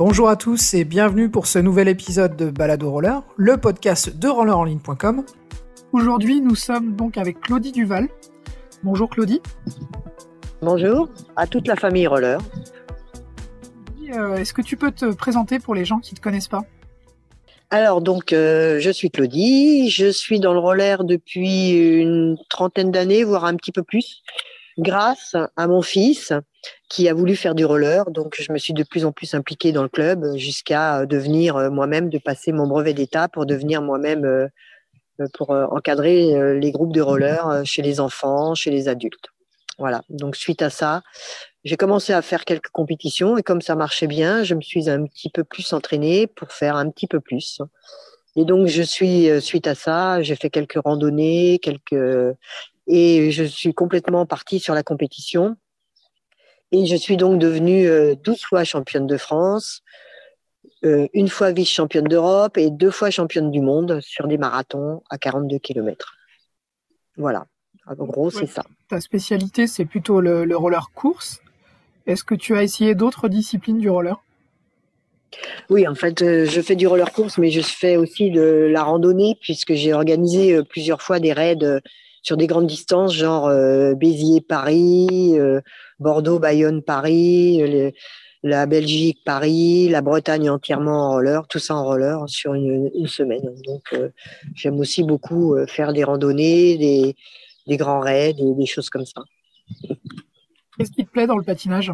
Bonjour à tous et bienvenue pour ce nouvel épisode de Balado Roller, le podcast de rollerenligne.com. Aujourd'hui, nous sommes donc avec Claudie Duval. Bonjour Claudie. Bonjour à toute la famille roller. Euh, est-ce que tu peux te présenter pour les gens qui ne te connaissent pas? Alors donc euh, je suis Claudie, je suis dans le roller depuis une trentaine d'années, voire un petit peu plus, grâce à mon fils qui a voulu faire du roller. Donc je me suis de plus en plus impliquée dans le club jusqu'à devenir euh, moi-même, de passer mon brevet d'état pour devenir moi-même, pour encadrer les groupes de roller chez les enfants, chez les adultes. Voilà. Donc suite à ça, j'ai commencé à faire quelques compétitions et comme ça marchait bien, je me suis un petit peu plus entraînée pour faire un petit peu plus. Et donc je suis euh, suite à ça, j'ai fait quelques randonnées, quelques et je suis complètement partie sur la compétition. Et je suis donc devenue 12 euh, fois championne de France, euh, une fois vice-championne d'Europe et deux fois championne du monde sur des marathons à 42 km. Voilà. En gros, c'est ça. Ta spécialité, c'est plutôt le, roller course. Est-ce que tu as essayé d'autres disciplines du roller? Oui, en fait, euh, je fais du roller course, mais je fais aussi de la randonnée puisque j'ai organisé plusieurs fois des raids sur des grandes distances, genre Béziers-Paris, Bordeaux-Bayonne-Paris, la Belgique-Paris, la Bretagne entièrement en roller, tout ça en roller sur une, semaine. Donc, j'aime aussi beaucoup faire des randonnées, des, des grands raids, des, des choses comme ça. Qu'est-ce qui te plaît dans le patinage?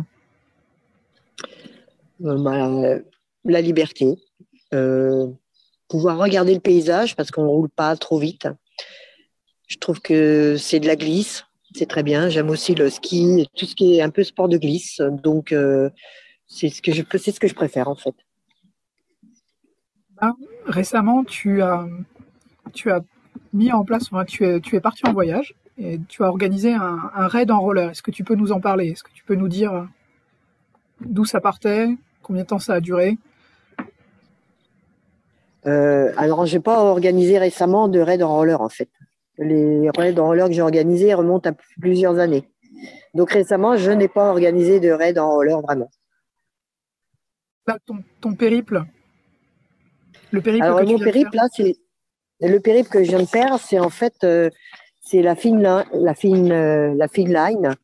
Euh, bah, La liberté. Euh, pouvoir regarder le paysage parce qu'on ne roule pas trop vite. Je trouve que c'est de la glisse, c'est très bien. J'aime aussi le ski, tout ce qui est un peu sport de glisse. Donc, euh, c'est ce, que je, ce que je préfère en fait. Bah, récemment, tu as, tu as mis en place, tu, es, tu es parti en voyage et tu as organisé un, raid en roller. Est-ce que tu peux nous en parler? Est-ce que tu peux nous dire d'où ça partait? Combien de temps ça a duré? Euh, Alors, je n'ai pas organisé récemment de raid en roller, en fait. Les raids en roller que j'ai organisés remontent à plusieurs années. Donc, récemment, je n'ai pas organisé de raid en roller, vraiment. ton, périple Le périple Alors, mon périple, là, c'est... Le périple que je viens de faire, c'est en fait... Euh, c'est la fine, la fine, euh, la fine line.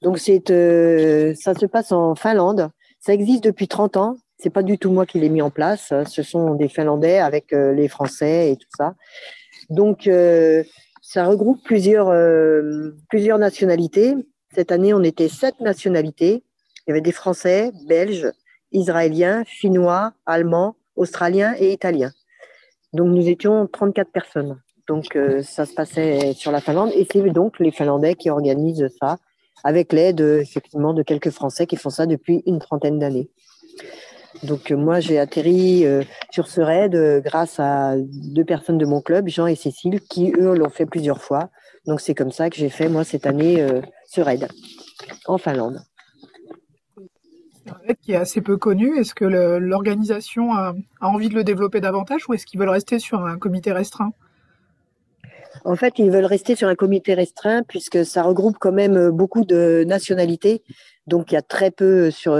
Donc c'est, euh, ça se passe en Finlande. Ça existe depuis 30 ans. C'est pas du tout moi qui l'ai mis en place. Ce sont des Finlandais avec les Français et tout ça. Donc ça regroupe plusieurs, plusieurs nationalités. Cette année, on était sept nationalités. Il y avait des Français, Belges, Israéliens, Finnois, Allemands, Australiens et Italiens. Donc nous étions 34 personnes. Donc, euh, ça se passait sur la Finlande. Et c'est donc les Finlandais qui organisent ça, avec l'aide, effectivement, de quelques Français qui font ça depuis une trentaine d'années. Donc, euh, moi, j'ai atterri euh, sur ce raid grâce à deux personnes de mon club, Jean et Cécile, qui, eux, l'ont fait plusieurs fois. Donc, c'est comme ça que j'ai fait, moi, cette année, ce raid en Finlande. C'est un raid qui est assez peu connu. Est-ce que l'organisation a envie de le développer davantage ou est-ce qu'ils veulent rester sur un comité restreint? En fait, ils veulent rester sur un comité restreint puisque ça regroupe quand même euh, beaucoup de nationalités. Donc, il y a très peu sur.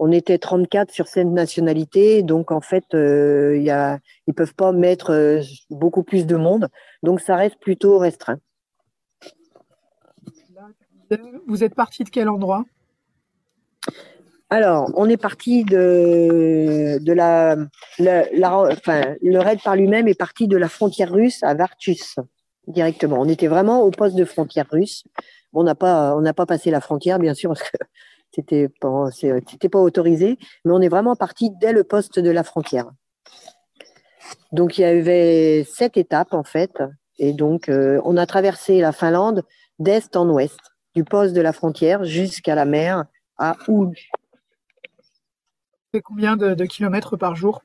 Euh, on était 34 sur cette nationalité, donc en fait, euh, il y a, ils peuvent pas mettre beaucoup plus de monde. Donc, ça reste plutôt restreint. Vous êtes parti de quel endroit? Alors, on est parti de, de la, enfin, le raid par lui-même est parti de la frontière russe à Vartus directement. On était vraiment au poste de frontière russe. on n'a pas, on n'a pas passé la frontière, bien sûr, parce que c'était pas, c'était pas autorisé, mais on est vraiment parti dès le poste de la frontière. Donc, il y avait sept étapes en fait, et donc euh, on a traversé la Finlande d'est en ouest, du poste de la frontière jusqu'à la mer à Oulu. Fait combien de, kilomètres par jour?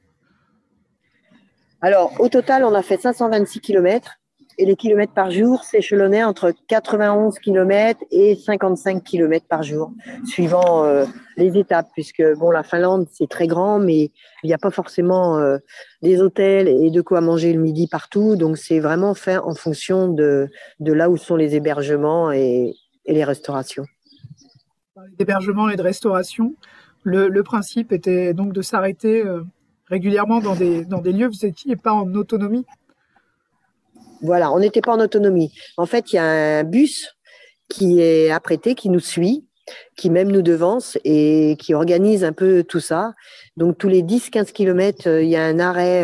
Alors, au total, on a fait 526 kilomètres et les kilomètres par jour s'échelonnaient entre 91 kilomètres et 55 kilomètres par jour, suivant euh, les étapes, puisque bon, la Finlande, c'est très grand, mais il n'y a pas forcément euh, des hôtels et de quoi manger le midi partout. Donc, c'est vraiment fait en fonction de, de là où sont les hébergements et, les restaurations. Les hébergements et de restauration, Le, principe était donc de s'arrêter régulièrement dans des, dans des lieux, vous n'étiez pas en autonomie Voilà, on n'était pas en autonomie. En fait, il y a un bus qui est apprêté, qui nous suit, qui même nous devance et qui organise un peu tout ça. Donc tous les 10-15 kilomètres, il y a un arrêt,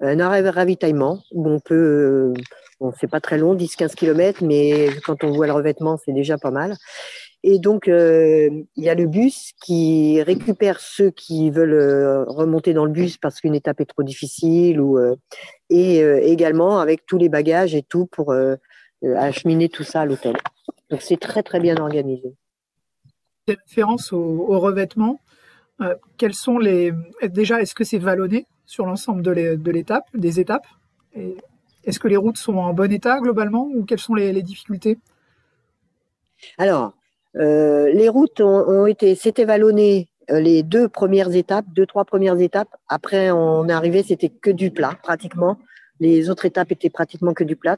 un arrêt de ravitaillement où on peut Bon, c'est pas très long, 10-15 km, mais quand on voit le revêtement, c'est déjà pas mal. Et donc, euh, il y a le bus qui récupère ceux qui veulent euh, remonter dans le bus parce qu'une étape est trop difficile, ou, euh, et également avec tous les bagages et tout pour acheminer tout ça à l'hôtel. Donc, c'est très, très bien organisé. Des références au, au revêtement, quels sont les. Déjà, est-ce que c'est vallonné sur l'ensemble de l'étape, des étapes? Est-ce que les routes sont en bon état globalement ou quelles sont les, difficultés? Alors, euh, les routes ont, été, c'était vallonné euh, les deux premières étapes, deux, trois premières étapes. Après, on est arrivé, c'était que du plat pratiquement. Les autres étapes étaient pratiquement que du plat.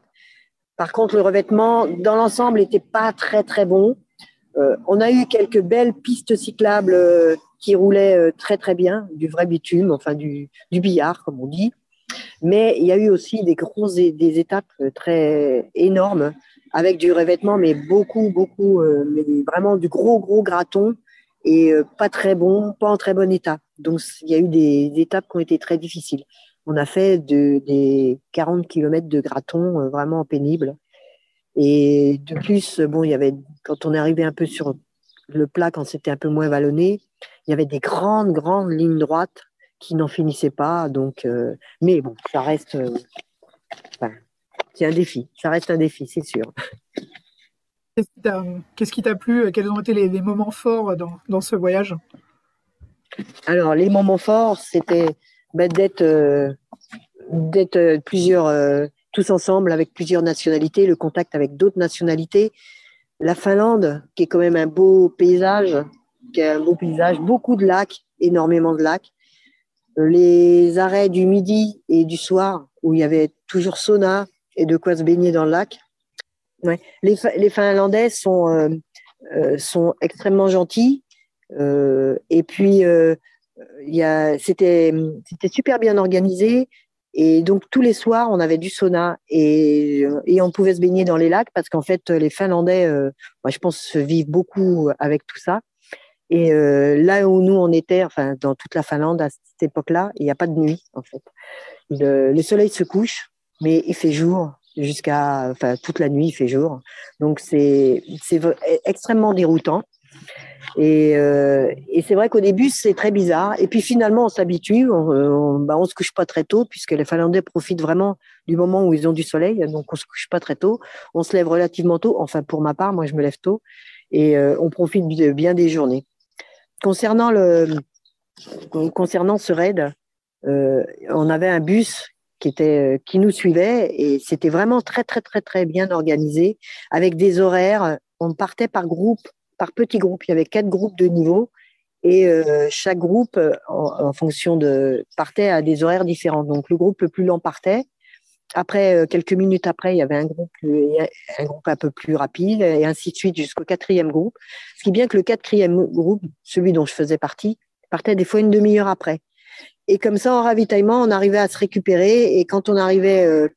Par contre, le revêtement, dans l'ensemble, n'était pas très, très bon. Euh, on a eu quelques belles pistes cyclables qui roulaient très, très bien, du vrai bitume, enfin du, du billard, comme on dit. Mais il y a eu aussi des grosses des étapes très énormes avec du revêtement, mais beaucoup, beaucoup, euh, mais vraiment du gros, gros graton et euh, pas très bon, pas en très bon état. Donc il y a eu des, étapes qui ont été très difficiles. On a fait de, des 40 km de graton vraiment pénible. Et de plus, bon, il y avait, quand on est arrivé un peu sur le plat, quand c'était un peu moins vallonné, il y avait des grandes, grandes lignes droites qui n'en finissait pas. Donc, euh, mais bon, ça reste, euh, c'est un défi. Ça reste un défi, c'est sûr. Qu'est-ce qui t'a plu Quels ont été les, moments forts dans, dans, ce voyage? Alors, les moments forts, c'était ben, d'être euh, d'être plusieurs, tous ensemble avec plusieurs nationalités, le contact avec d'autres nationalités. La Finlande, qui est quand même un beau paysage, qui a un beau paysage, beaucoup de lacs, énormément de lacs les arrêts du midi et du soir où il y avait toujours sauna et de quoi se baigner dans le lac. Ouais. Les, les, Finlandais sont, euh, euh, sont extrêmement gentils. Euh, et puis, c'était super bien organisé. Et donc, tous les soirs, on avait du sauna et, et on pouvait se baigner dans les lacs parce qu'en fait, les Finlandais, moi, je pense, vivent beaucoup avec tout ça. Et là où nous on était, enfin dans toute la Finlande à cette époque-là, il n'y a pas de nuit en fait. Le, soleil se couche, mais il fait jour jusqu'à, enfin toute la nuit il fait jour. Donc c'est extrêmement déroutant. Et, euh, et c'est vrai qu'au début c'est très bizarre. Et puis finalement on s'habitue. On, on, bah, se couche pas très tôt puisque les Finlandais profitent vraiment du moment où ils ont du soleil. Donc on se couche pas très tôt. On se lève relativement tôt. Enfin pour ma part, moi je me lève tôt et euh, on profite bien des journées. Concernant, le, concernant ce raid, euh, on avait un bus qui, était, qui nous suivait et c'était vraiment très, très, très, très bien organisé avec des horaires. On partait par groupe, par petits groupes. Il y avait quatre groupes de niveau et euh, chaque groupe, en, en, fonction de, partait à des horaires différents. Donc, le groupe le plus lent partait après, euh, quelques minutes après, il y avait un groupe, un groupe un peu plus rapide, et ainsi de suite jusqu'au quatrième groupe. Ce qui est bien que le quatrième groupe, celui dont je faisais partie, partait des fois une demi-heure après. Et comme ça, en ravitaillement, on arrivait à se récupérer. Et quand on arrivait euh,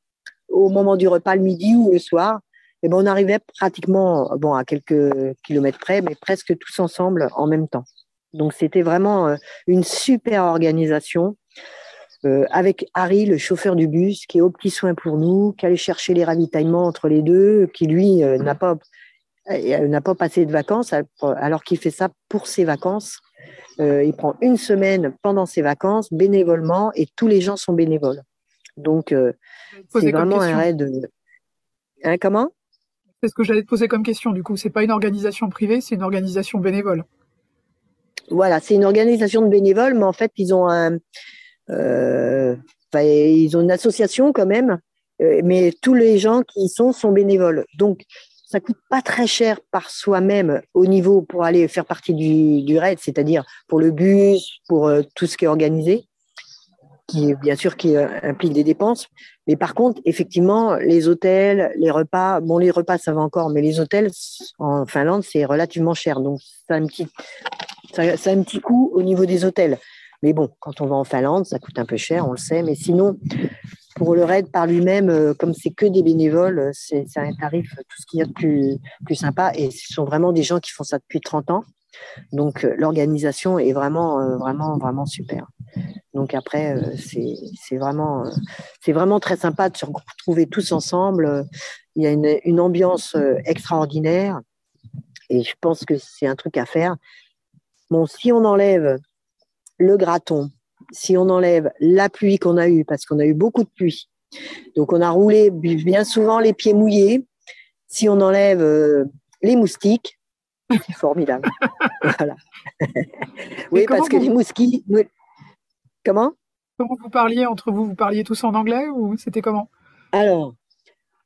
au moment du repas le midi ou le soir, eh ben, on arrivait pratiquement, bon, à quelques kilomètres près, mais presque tous ensemble en même temps. Donc, c'était vraiment euh, une super organisation. Euh, avec Harry, le chauffeur du bus, qui est au petit soin pour nous, qui allait chercher les ravitaillements entre les deux, qui lui euh, n'a pas euh, n'a pas passé de vacances, alors qu'il fait ça pour ses vacances. Il prend une semaine pendant ses vacances bénévolement et tous les gens sont bénévoles. Donc c'est vraiment un raid. Hein, comment? C'est ce que j'allais te poser comme question. Du coup, c'est pas une organisation privée, c'est une organisation bénévole. Voilà, c'est une organisation de bénévoles, mais en fait, ils ont un, euh, ils ont une association quand même, euh, mais tous les gens qui y sont sont bénévoles. Donc, ça coûte pas très cher par soi-même au niveau pour aller faire partie du, du raid, c'est-à-dire pour le bus, pour euh, tout ce qui est organisé, qui bien sûr qui implique des dépenses. Mais par contre, effectivement, les hôtels, les repas, bon, les repas ça va encore, mais les hôtels en Finlande c'est relativement cher, donc c'est un petit ça, a un petit coût au niveau des hôtels. Mais bon, quand on va en Finlande, ça coûte un peu cher, on le sait. Mais sinon, pour le raid par lui-même, euh, comme c'est que des bénévoles, c'est un tarif tout ce qu'il y a de plus, plus sympa. Et ce sont vraiment des gens qui font ça depuis 30 ans. Donc euh, l'organisation est vraiment, euh, vraiment, vraiment super. Donc après, c'est vraiment, vraiment très sympa de se retrouver tous ensemble. Il y a une, une ambiance extraordinaire. Et je pense que c'est un truc à faire. Bon, si on enlève le graton, si on enlève la pluie qu'on a eue, parce qu'on a eu beaucoup de pluie, donc on a roulé bien souvent les pieds mouillés, si on enlève euh, les moustiques, c'est formidable. voilà. oui, parce que les moustiques. Comment? Comment vous parliez entre vous? Vous parliez tous en anglais ou c'était comment? Alors,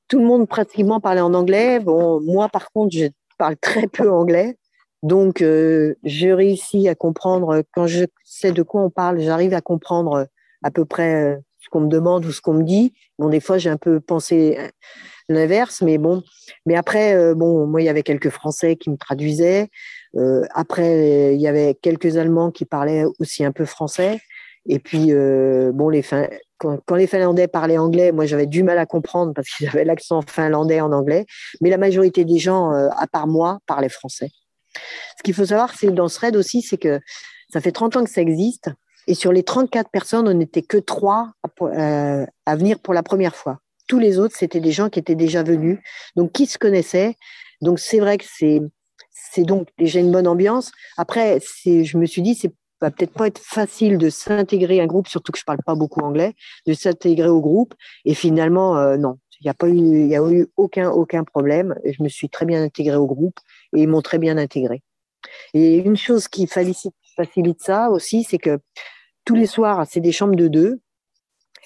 tout le monde pratiquement parlait en anglais. Bon, moi, par contre, je parle très peu anglais. Donc, euh, je réussis à comprendre, quand je sais de quoi on parle, j'arrive à comprendre à peu près euh, ce qu'on me demande ou ce qu'on me dit. Bon, des fois, j'ai un peu pensé l'inverse, mais bon. Mais après, euh, bon, moi, il y avait quelques Français qui me traduisaient. après, il y avait quelques Allemands qui parlaient aussi un peu français. Et puis, bon, les fin... quand, les Finlandais parlaient anglais, moi, j'avais du mal à comprendre parce qu'ils avaient l'accent finlandais en anglais. Mais la majorité des gens, à part moi, parlaient français. Ce qu'il faut savoir, c'est dans ce raid aussi, c'est que ça fait 30 ans que ça existe. Et sur les 34 personnes, on n'était que trois euh, à venir pour la première fois. Tous les autres, c'était des gens qui étaient déjà venus, donc qui se connaissaient. Donc c'est vrai que c'est donc déjà une bonne ambiance. Après, je me suis dit, c'est va peut-être pas être facile de s'intégrer à un groupe, surtout que je parle pas beaucoup anglais, de s'intégrer au groupe. Et finalement, euh, non, il n'y a pas eu, y a eu aucun aucun problème. Je me suis très bien intégrée au groupe et ils m'ont très bien intégré. Et une chose qui facilite, ça aussi, c'est que tous les soirs, c'est des chambres de deux,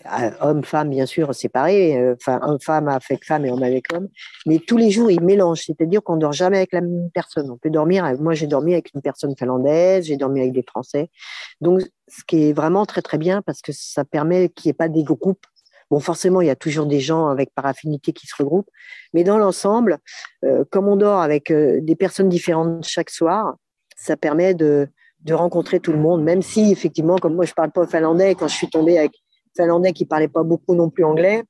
euh, hommes-femmes bien sûr séparés, euh, enfin homme-femme avec femme et homme avec homme, mais tous les jours ils mélangent, c'est-à-dire qu'on dort jamais avec la même personne. On peut dormir, moi j'ai dormi avec une personne finlandaise, j'ai dormi avec des Français, donc ce qui est vraiment très très bien parce que ça permet qu'il n'y ait pas des groupes Bon, forcément, il y a toujours des gens avec par affinité qui se regroupent, mais dans l'ensemble, euh, comme on dort avec euh, des personnes différentes chaque soir, ça permet de, de, rencontrer tout le monde, même si effectivement, comme moi, je parle pas finlandais, quand je suis tombée avec finlandais qui parlait pas beaucoup non plus anglais,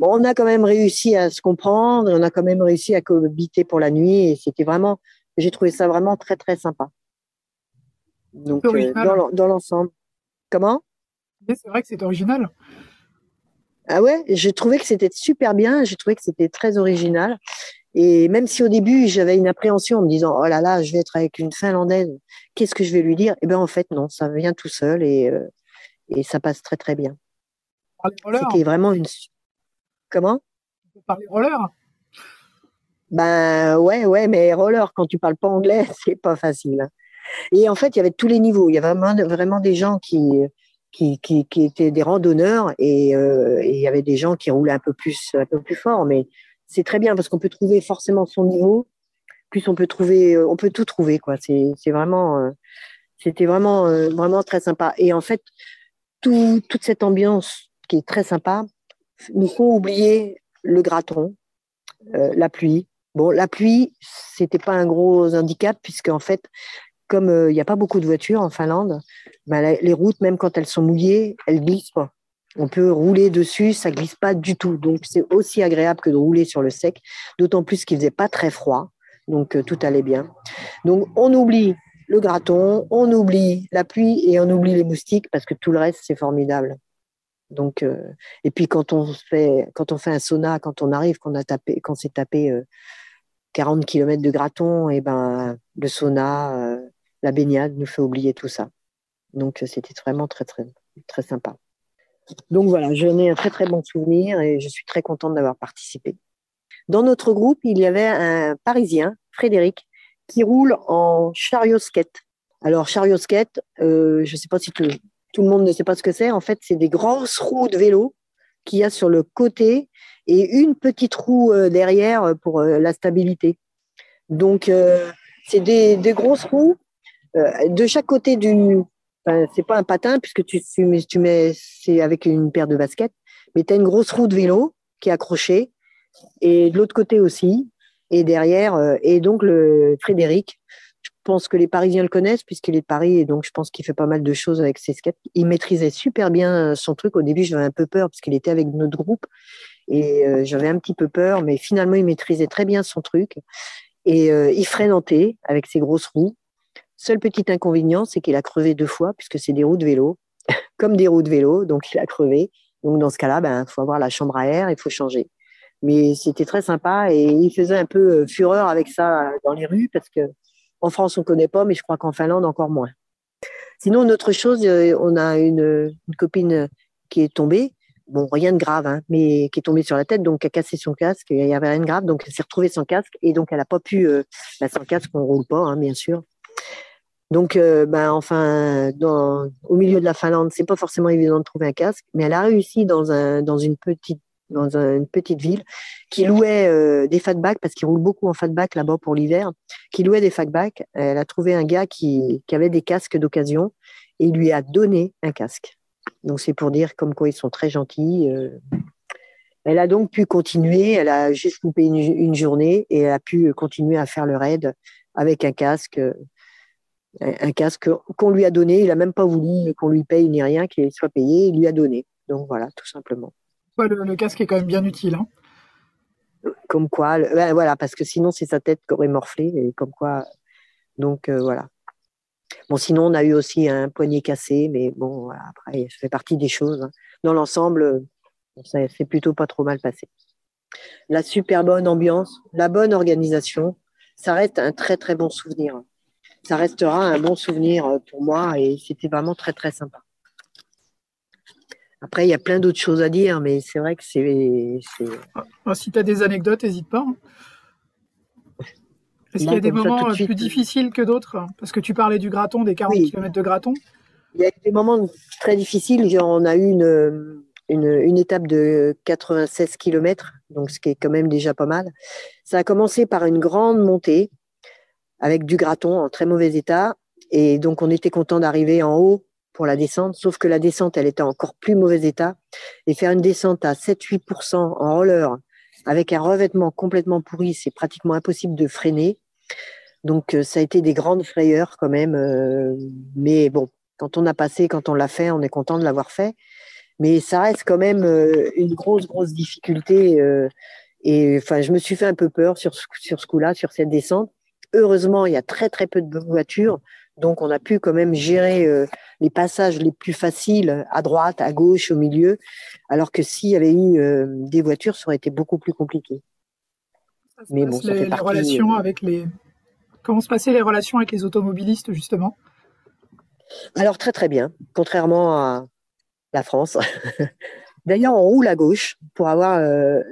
bon, on a quand même réussi à se comprendre, on a quand même réussi à cohabiter pour la nuit, et c'était vraiment, j'ai trouvé ça vraiment très très sympa. Donc, euh, dans l'ensemble. Comment? C'est vrai que c'est original. Ah ouais, j'ai trouvé que c'était super bien, j'ai trouvé que c'était très original. Et même si au début j'avais une appréhension en me disant oh là là, je vais être avec une Finlandaise, qu'est-ce que je vais lui dire? Eh bien en fait non, ça vient tout seul et, euh, et ça passe très très bien. C'était vraiment une. Comment? Parler roller Ben ouais, ouais, mais roller quand tu parles pas anglais, c'est pas facile. Et en fait, il y avait tous les niveaux. Il y avait vraiment, vraiment des gens qui qui, étaient des randonneurs euh, et il y avait des gens qui roulaient un peu plus, un peu plus fort. Mais c'est très bien parce qu'on peut trouver forcément son niveau. Plus on peut trouver, euh, on peut tout trouver quoi. C'est, vraiment, euh, c'était vraiment, vraiment très sympa. Et en fait, tout, toute cette ambiance qui est très sympa nous font oublier le graton, la pluie. Bon, la pluie, c'était pas un gros handicap puisque en fait, comme il n'y a pas beaucoup de voitures en Finlande, bah, les routes, même quand elles sont mouillées, elles glissent pas. On peut rouler dessus, ça glisse pas du tout. Donc c'est aussi agréable que de rouler sur le sec, d'autant plus qu'il faisait pas très froid. Donc euh, tout allait bien. Donc on oublie le graton, on oublie la pluie et on oublie les moustiques parce que tout le reste c'est formidable. Donc euh, et puis quand on fait quand on fait un sauna, quand on arrive, qu'on a tapé, c'est tapé 40 euh, km de graton, et ben le sauna, la baignade nous fait oublier tout ça. Donc euh, c'était vraiment très très très sympa. Donc voilà, j'en ai un très très bon souvenir et je suis très contente d'avoir participé. Dans notre groupe, il y avait un Parisien, Frédéric, qui roule en chariot skate. Alors chariot skate, euh, je ne sais pas si tout, le monde ne sait pas ce que c'est. En fait, c'est des grosses roues de vélo qu'il y a sur le côté et une petite roue euh, derrière pour la stabilité. Donc c'est des, grosses roues de chaque côté du, c'est pas un patin puisque tu, tu mets, c'est avec une paire de baskets, mais tu as une grosse roue de vélo qui est accrochée et de l'autre côté aussi et derrière euh, et donc le Frédéric pense que les Parisiens le connaissent puisqu'il est de Paris et donc je pense qu'il fait pas mal de choses avec ses skates. Il maîtrisait super bien son truc. Au début, j'avais un peu peur parce qu'il était avec notre groupe et euh, j'avais un petit peu peur, mais finalement, il maîtrisait très bien son truc et euh, il freine en T avec ses grosses roues. Seul petit inconvénient, c'est qu'il a crevé deux fois puisque c'est des roues de vélo, comme des roues de vélo, donc il a crevé. Donc dans ce cas-là, ben faut avoir la chambre à air, il faut changer. Mais c'était très sympa et il faisait un peu euh, fureur avec ça dans les rues parce que en France on connaît pas, mais je crois qu'en Finlande encore moins. Sinon, une autre chose, euh, on a une, copine qui est tombée, bon rien de grave, hein, mais qui est tombée sur la tête, donc a cassé son casque. Il y avait rien de grave, donc elle s'est retrouvée sans casque et donc elle n'a pas pu, euh, bah, sans casque on roule pas, hein, bien sûr. Donc, ben, enfin, dans, au milieu de la Finlande, c'est pas forcément évident de trouver un casque, mais elle a réussi dans, un, dans une petite dans une petite ville, qui louait euh, des fatbacks, parce qu'ils roulent beaucoup en fatback là-bas pour l'hiver, qui louait des fatbacks. Elle a trouvé un gars qui, avait des casques d'occasion et il lui a donné un casque. Donc c'est pour dire comme quoi ils sont très gentils. Euh. Elle a donc pu continuer, elle a juste coupé une, une, journée et elle a pu continuer à faire le raid avec un casque, un casque qu'on lui a donné. Il n'a même pas voulu qu'on lui paye ni rien, qu'il soit payé, il lui a donné. Donc voilà, tout simplement le, casque est quand même bien utile. Hein. Comme quoi, ben voilà, parce que sinon c'est sa tête qui aurait morflé et comme quoi. Donc euh, voilà. Bon, sinon on a eu aussi un poignet cassé, mais bon, après ça fait partie des choses. Hein. Dans l'ensemble, ça s'est plutôt pas trop mal passé. La super bonne ambiance, la bonne organisation, ça reste un très très bon souvenir. Ça restera un bon souvenir pour moi et c'était vraiment très très sympa. Après, il y a plein d'autres choses à dire, mais c'est vrai que c'est. Ah, si tu as des anecdotes, n'hésite pas. Hein. Est-ce qu'il y a des moments euh, plus difficiles que d'autres Parce que tu parlais du graton, des 40 km de graton. Il y a des moments très difficiles. On a eu une, une, étape de 96 km, donc ce qui est quand même déjà pas mal. Ça a commencé par une grande montée avec du graton en très mauvais état. Et donc, on était content d'arriver en haut pour la descente, sauf que la descente, elle était en encore plus mauvais état. Et faire une descente à 7-8% en roller avec un revêtement complètement pourri, c'est pratiquement impossible de freiner. Donc, euh, ça a été des grandes frayeurs quand même. Euh, mais bon, quand on a passé, quand on l'a fait, on est content de l'avoir fait. Mais ça reste quand même euh, une grosse, grosse difficulté. et enfin, je me suis fait un peu peur sur, sur ce coup-là, sur cette descente. Heureusement, il y a très, très peu de voitures. Donc, on a pu quand même gérer euh, les passages les plus faciles à droite, à gauche, au milieu, alors que s'il y avait eu euh, des voitures, ça aurait été beaucoup plus compliqué. Mais bon, ça fait relations euh, avec les. Comment se passaient les relations avec les automobilistes justement? Alors très très bien, contrairement à la France. D'ailleurs, on roule à gauche pour avoir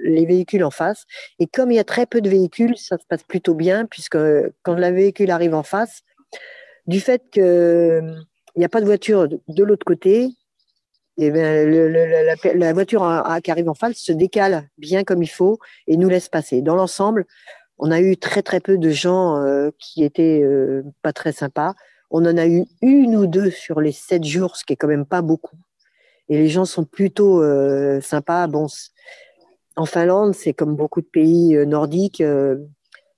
les véhicules en face. Et comme il y a très peu de véhicules, ça se passe plutôt bien, puisque quand le véhicule arrive en face, du fait qu'il n'y a pas de voiture de, l'autre côté, eh bien, la, voiture qui arrive en face se décale bien comme il faut et nous laisse passer. Dans l'ensemble, on a eu très très peu de gens euh, qui étaient euh, pas très sympas. On en a eu une ou deux sur les sept jours, ce qui est quand même pas beaucoup. Et les gens sont plutôt euh, sympas. Bon, en Finlande, c'est comme beaucoup de pays nordiques,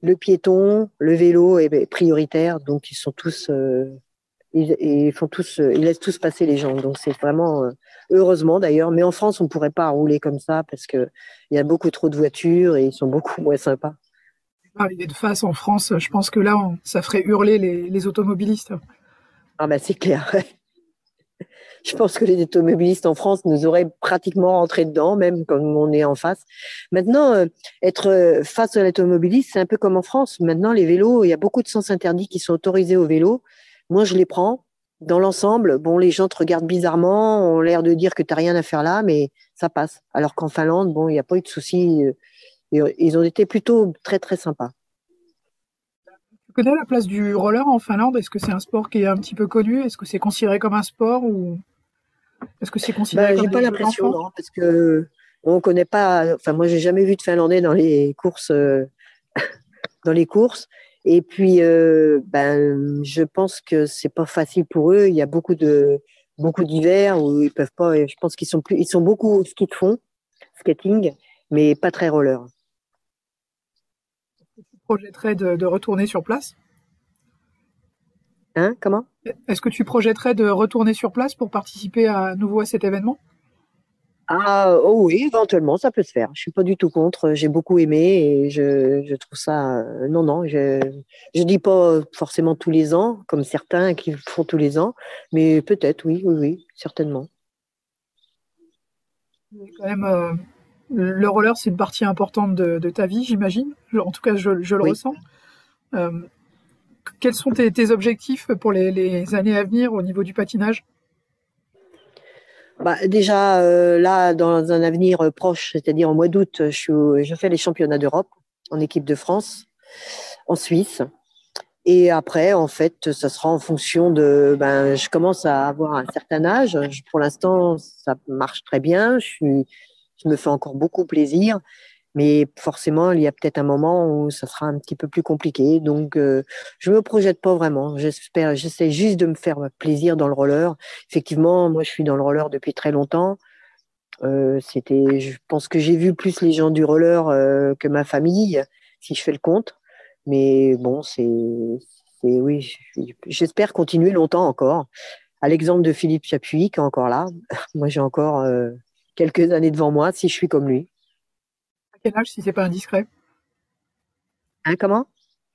le piéton, le vélo est prioritaire, donc ils sont tous, euh, ils, font tous, ils laissent tous passer les gens. Donc c'est vraiment, euh, heureusement d'ailleurs. Mais en France, on pourrait pas rouler comme ça parce que il y a beaucoup trop de voitures et ils sont beaucoup moins sympas. Arriver de face en France, je pense que là, ça ferait hurler les, les automobilistes. Ah ben c'est clair je pense que les automobilistes en France nous auraient pratiquement rentré dedans, même quand on est en face. Maintenant, euh, être euh, face à l'automobiliste, c'est un peu comme en France. Maintenant, les vélos, il y a beaucoup de sens interdits qui sont autorisés aux vélos. Moi, je les prends. Dans l'ensemble, bon, les gens te regardent bizarrement, ont l'air de dire que tu n'as rien à faire là, mais ça passe. Alors qu'en Finlande, bon, il n'y a pas eu de soucis. Euh, ils ont été plutôt très, très sympas. Tu connais la place du roller en Finlande? Est-ce que c'est un sport qui est un petit peu connu? Est-ce que c'est considéré comme un sport ou? Est-ce que c'est considéré bah, J'ai pas l'impression, parce que on connaît pas. Enfin, moi, j'ai jamais vu de Finlandais dans les courses, euh, dans les courses. Et puis, euh, ben, je pense que c'est pas facile pour eux. Il y a beaucoup de beaucoup d'hivers où ils peuvent pas. Je pense qu'ils sont plus, ils sont beaucoup ski de fond, skating, mais pas très roller. Tu projetterais de, de retourner sur place Hein Comment? Est-ce que tu projetterais de retourner sur place pour participer à nouveau à cet événement? Ah oh oui, éventuellement, ça peut se faire. Je suis pas du tout contre. J'ai beaucoup aimé et je, je trouve ça. Euh, non, non, je je dis pas forcément tous les ans, comme certains qui le font tous les ans, mais peut-être, oui, oui, oui, certainement. Quand même, euh, le roller, c'est une partie importante de, de ta vie, j'imagine. En tout cas, je, je le ressens. Euh, quels sont tes, objectifs pour les, années à venir au niveau du patinage? Bah, déjà, euh, là, dans un avenir proche, c'est-à-dire en mois d'août, je, fais les championnats d'Europe en équipe de France, en Suisse. Et après, en fait, ça sera en fonction de. Ben, je commence à avoir un certain âge. pour l'instant, ça marche très bien. Je, je me fais encore beaucoup plaisir. Mais forcément, il y a peut-être un moment où ça sera un petit peu plus compliqué. Donc, euh, je me projette pas vraiment. J'espère, j'essaie juste de me faire plaisir dans le roller. Effectivement, moi, je suis dans le roller depuis très longtemps. Euh, c'était, je pense que j'ai vu plus les gens du roller euh, que ma famille, si je fais le compte. Mais bon, c'est, c'est oui, j'espère continuer longtemps encore. À l'exemple de Philippe Chapuis, qui est encore là. Moi, j'ai encore euh, quelques années devant moi si je suis comme lui quel âge si c'est pas indiscret? Hein, comment?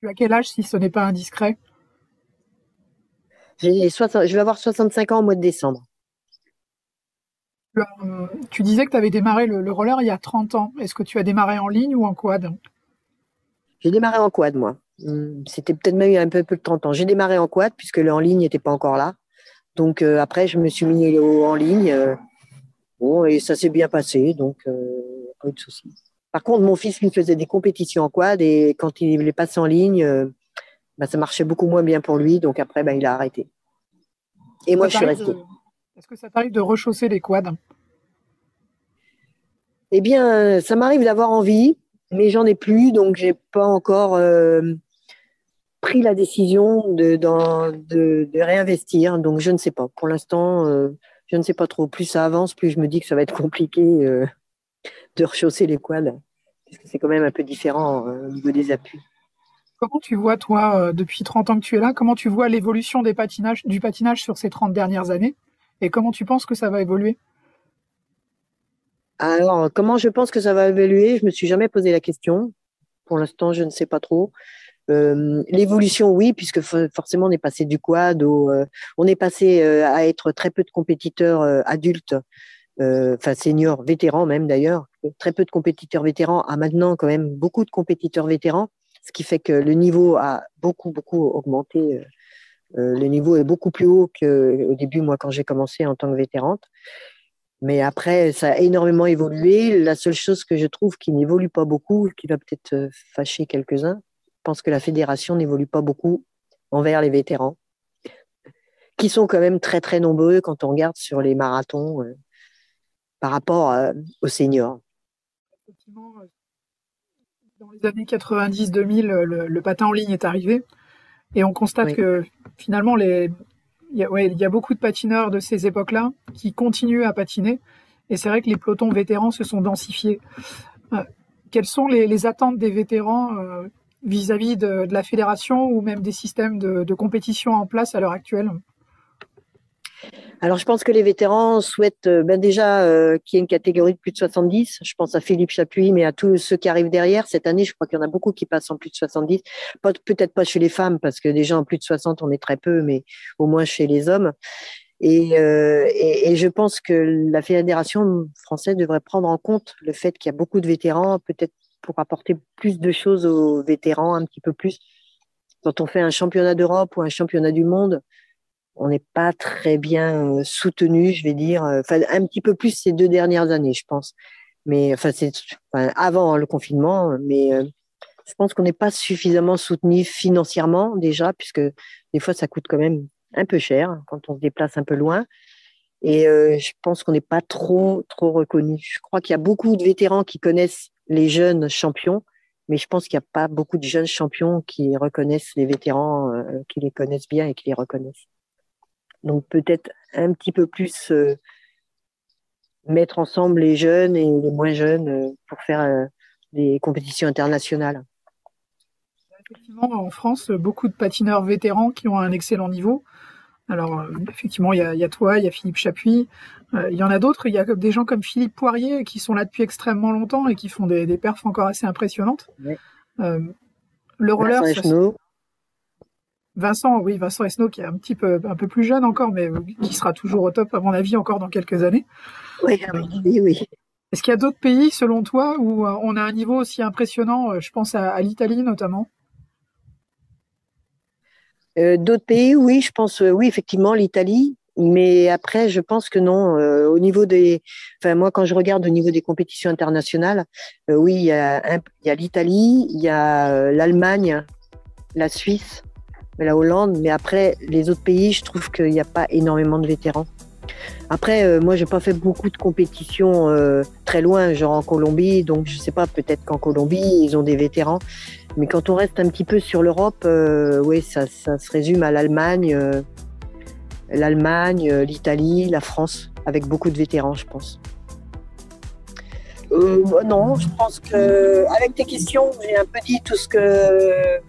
Tu as quel âge si ce n'est pas indiscret? Je vais avoir 65 ans au mois de décembre. Euh, tu disais que tu avais démarré le, roller il y a 30 ans. Est-ce que tu as démarré en ligne ou en quad? J'ai démarré en quad, moi. Hmm, c'était peut-être même il y a un peu plus de 30 ans. J'ai démarré en quad puisque le en ligne n'était pas encore là. Donc euh, après, je me suis mis en ligne. Euh, bon, et ça s'est bien passé, donc pas eu de soucis. Par contre, mon fils lui faisait des compétitions en quad et quand il les passé en ligne, euh, bah, ça marchait beaucoup moins bien pour lui. Donc après, bah, il a arrêté. Et moi, je suis restée. Est-ce que ça t'arrive de rechausser les quads? Eh bien, ça m'arrive d'avoir envie, mais j'en ai plus, donc j'ai pas encore euh, pris la décision de, de, réinvestir. Donc je ne sais pas. Pour l'instant, euh, je ne sais pas trop. Plus ça avance, plus je me dis que ça va être compliqué de rechausser les quads, parce que c'est quand même un peu différent euh, au niveau des appuis. Comment tu vois, toi, euh, depuis 30 ans que tu es là, comment tu vois l'évolution des patinages, du patinage sur ces 30 dernières années et comment tu penses que ça va évoluer? Alors, comment je pense que ça va évoluer? Je me suis jamais posé la question. Pour l'instant, je ne sais pas trop. Euh, l'évolution, oui, puisque forcément on est passé du quad au, on est passé à être très peu de compétiteurs adultes enfin seniors, vétérans même d'ailleurs, très peu de compétiteurs vétérans, à maintenant quand même beaucoup de compétiteurs vétérans, ce qui fait que le niveau a beaucoup, beaucoup augmenté. Euh, euh, le niveau est beaucoup plus haut qu'au début, moi, quand j'ai commencé en tant que vétérante. Mais après, ça a énormément évolué. La seule chose que je trouve qui n'évolue pas beaucoup, qui va peut-être fâcher quelques-uns, je pense que la fédération n'évolue pas beaucoup envers les vétérans, qui sont quand même très, très nombreux quand on regarde sur les marathons par rapport euh, aux seniors. Effectivement, euh, dans les années 90-2000, le, patin en ligne est arrivé et on constate que finalement, il, y a, beaucoup de patineurs de ces époques-là qui continuent à patiner et c'est vrai que les pelotons vétérans se sont densifiés. Euh, quelles sont les, attentes des vétérans vis-à-vis de, la fédération ou même des systèmes de compétition en place à l'heure actuelle? Alors, je pense que les vétérans souhaitent euh, ben déjà euh, qu'il y ait une catégorie de plus de 70. Je pense à Philippe Chapuis, mais à tous ceux qui arrivent derrière. Cette année, je crois qu'il y en a beaucoup qui passent en plus de 70. Peut-être pas chez les femmes, parce que déjà en plus de 60, on est très peu, mais au moins chez les hommes. Et, euh, et, et je pense que la fédération française devrait prendre en compte le fait qu'il y a beaucoup de vétérans, peut-être pour apporter plus de choses aux vétérans, un petit peu plus. Quand on fait un championnat d'Europe ou un championnat du monde, on n'est pas très bien euh, soutenu, je vais dire, euh, enfin un petit peu plus ces deux dernières années, je pense. Mais enfin c'est avant le confinement, mais euh, je pense qu'on n'est pas suffisamment soutenu financièrement déjà, puisque des fois ça coûte quand même un peu cher quand on se déplace un peu loin. Et je pense qu'on n'est pas trop trop reconnu. Je crois qu'il y a beaucoup de vétérans qui connaissent les jeunes champions, mais je pense qu'il n'y a pas beaucoup de jeunes champions qui reconnaissent les vétérans, qui les connaissent bien et qui les reconnaissent. Donc peut-être un petit peu plus euh, mettre ensemble les jeunes et les moins jeunes euh, pour faire euh, des compétitions internationales. effectivement, en France, beaucoup de patineurs vétérans qui ont un excellent niveau. Alors, effectivement, il y a, toi, il y a Philippe Chapuis, il y en a d'autres. Il y a des gens comme Philippe Poirier qui sont là depuis extrêmement longtemps et qui font des, des perfs encore assez impressionnantes. le roller, Vincent, oui, Vincent Esno, qui est un petit peu, un peu plus jeune encore, mais qui sera toujours au top, à mon avis, encore dans quelques années. Oui, oui, Est-ce qu'il y a d'autres pays, selon toi, où euh, on a un niveau aussi impressionnant euh, Je pense à, l'Italie, notamment? Euh, d'autres pays, oui, je pense, oui, effectivement, l'Italie. Mais après, je pense que non. au niveau des, enfin moi, quand je regarde au niveau des compétitions internationales, oui, il y a l'Italie, il y a l'Allemagne, la Suisse, la Hollande. Mais après, les autres pays, je trouve qu'il n'y a pas énormément de vétérans. Après, euh, moi, j'ai pas fait beaucoup de compétitions euh, très loin, genre en Colombie, donc je sais pas, peut-être qu'en Colombie, ils ont des vétérans. Mais quand on reste un petit peu sur l'Europe, euh, oui, ça, se résume à l'Allemagne, l'Allemagne, l'Italie, la France, avec beaucoup de vétérans, je pense. non, je pense que avec tes questions, j'ai un peu dit tout ce que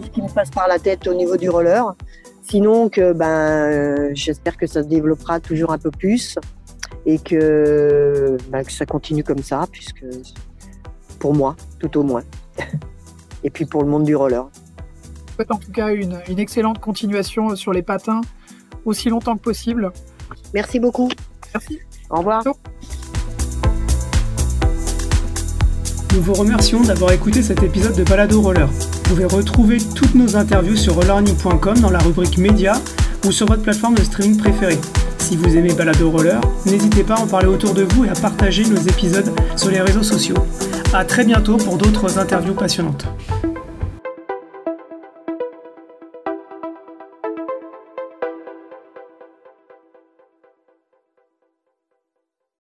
ce qui me passe par la tête au niveau du roller. Sinon, que ben, j'espère que ça se développera toujours un peu plus et que, ben, que ça continue comme ça, puisque pour moi, tout au moins. et puis pour le monde du roller. En tout cas, une, une excellente continuation sur les patins aussi longtemps que possible. Merci beaucoup. Merci. Au revoir. Nous vous remercions d'avoir écouté cet épisode de Balado Roller. Vous pouvez retrouver toutes nos interviews sur rollerning.com dans la rubrique Média ou sur votre plateforme de streaming préférée. Si vous aimez Balado Roller, n'hésitez pas à en parler autour de vous et à partager nos épisodes sur les réseaux sociaux. A très bientôt pour d'autres interviews passionnantes.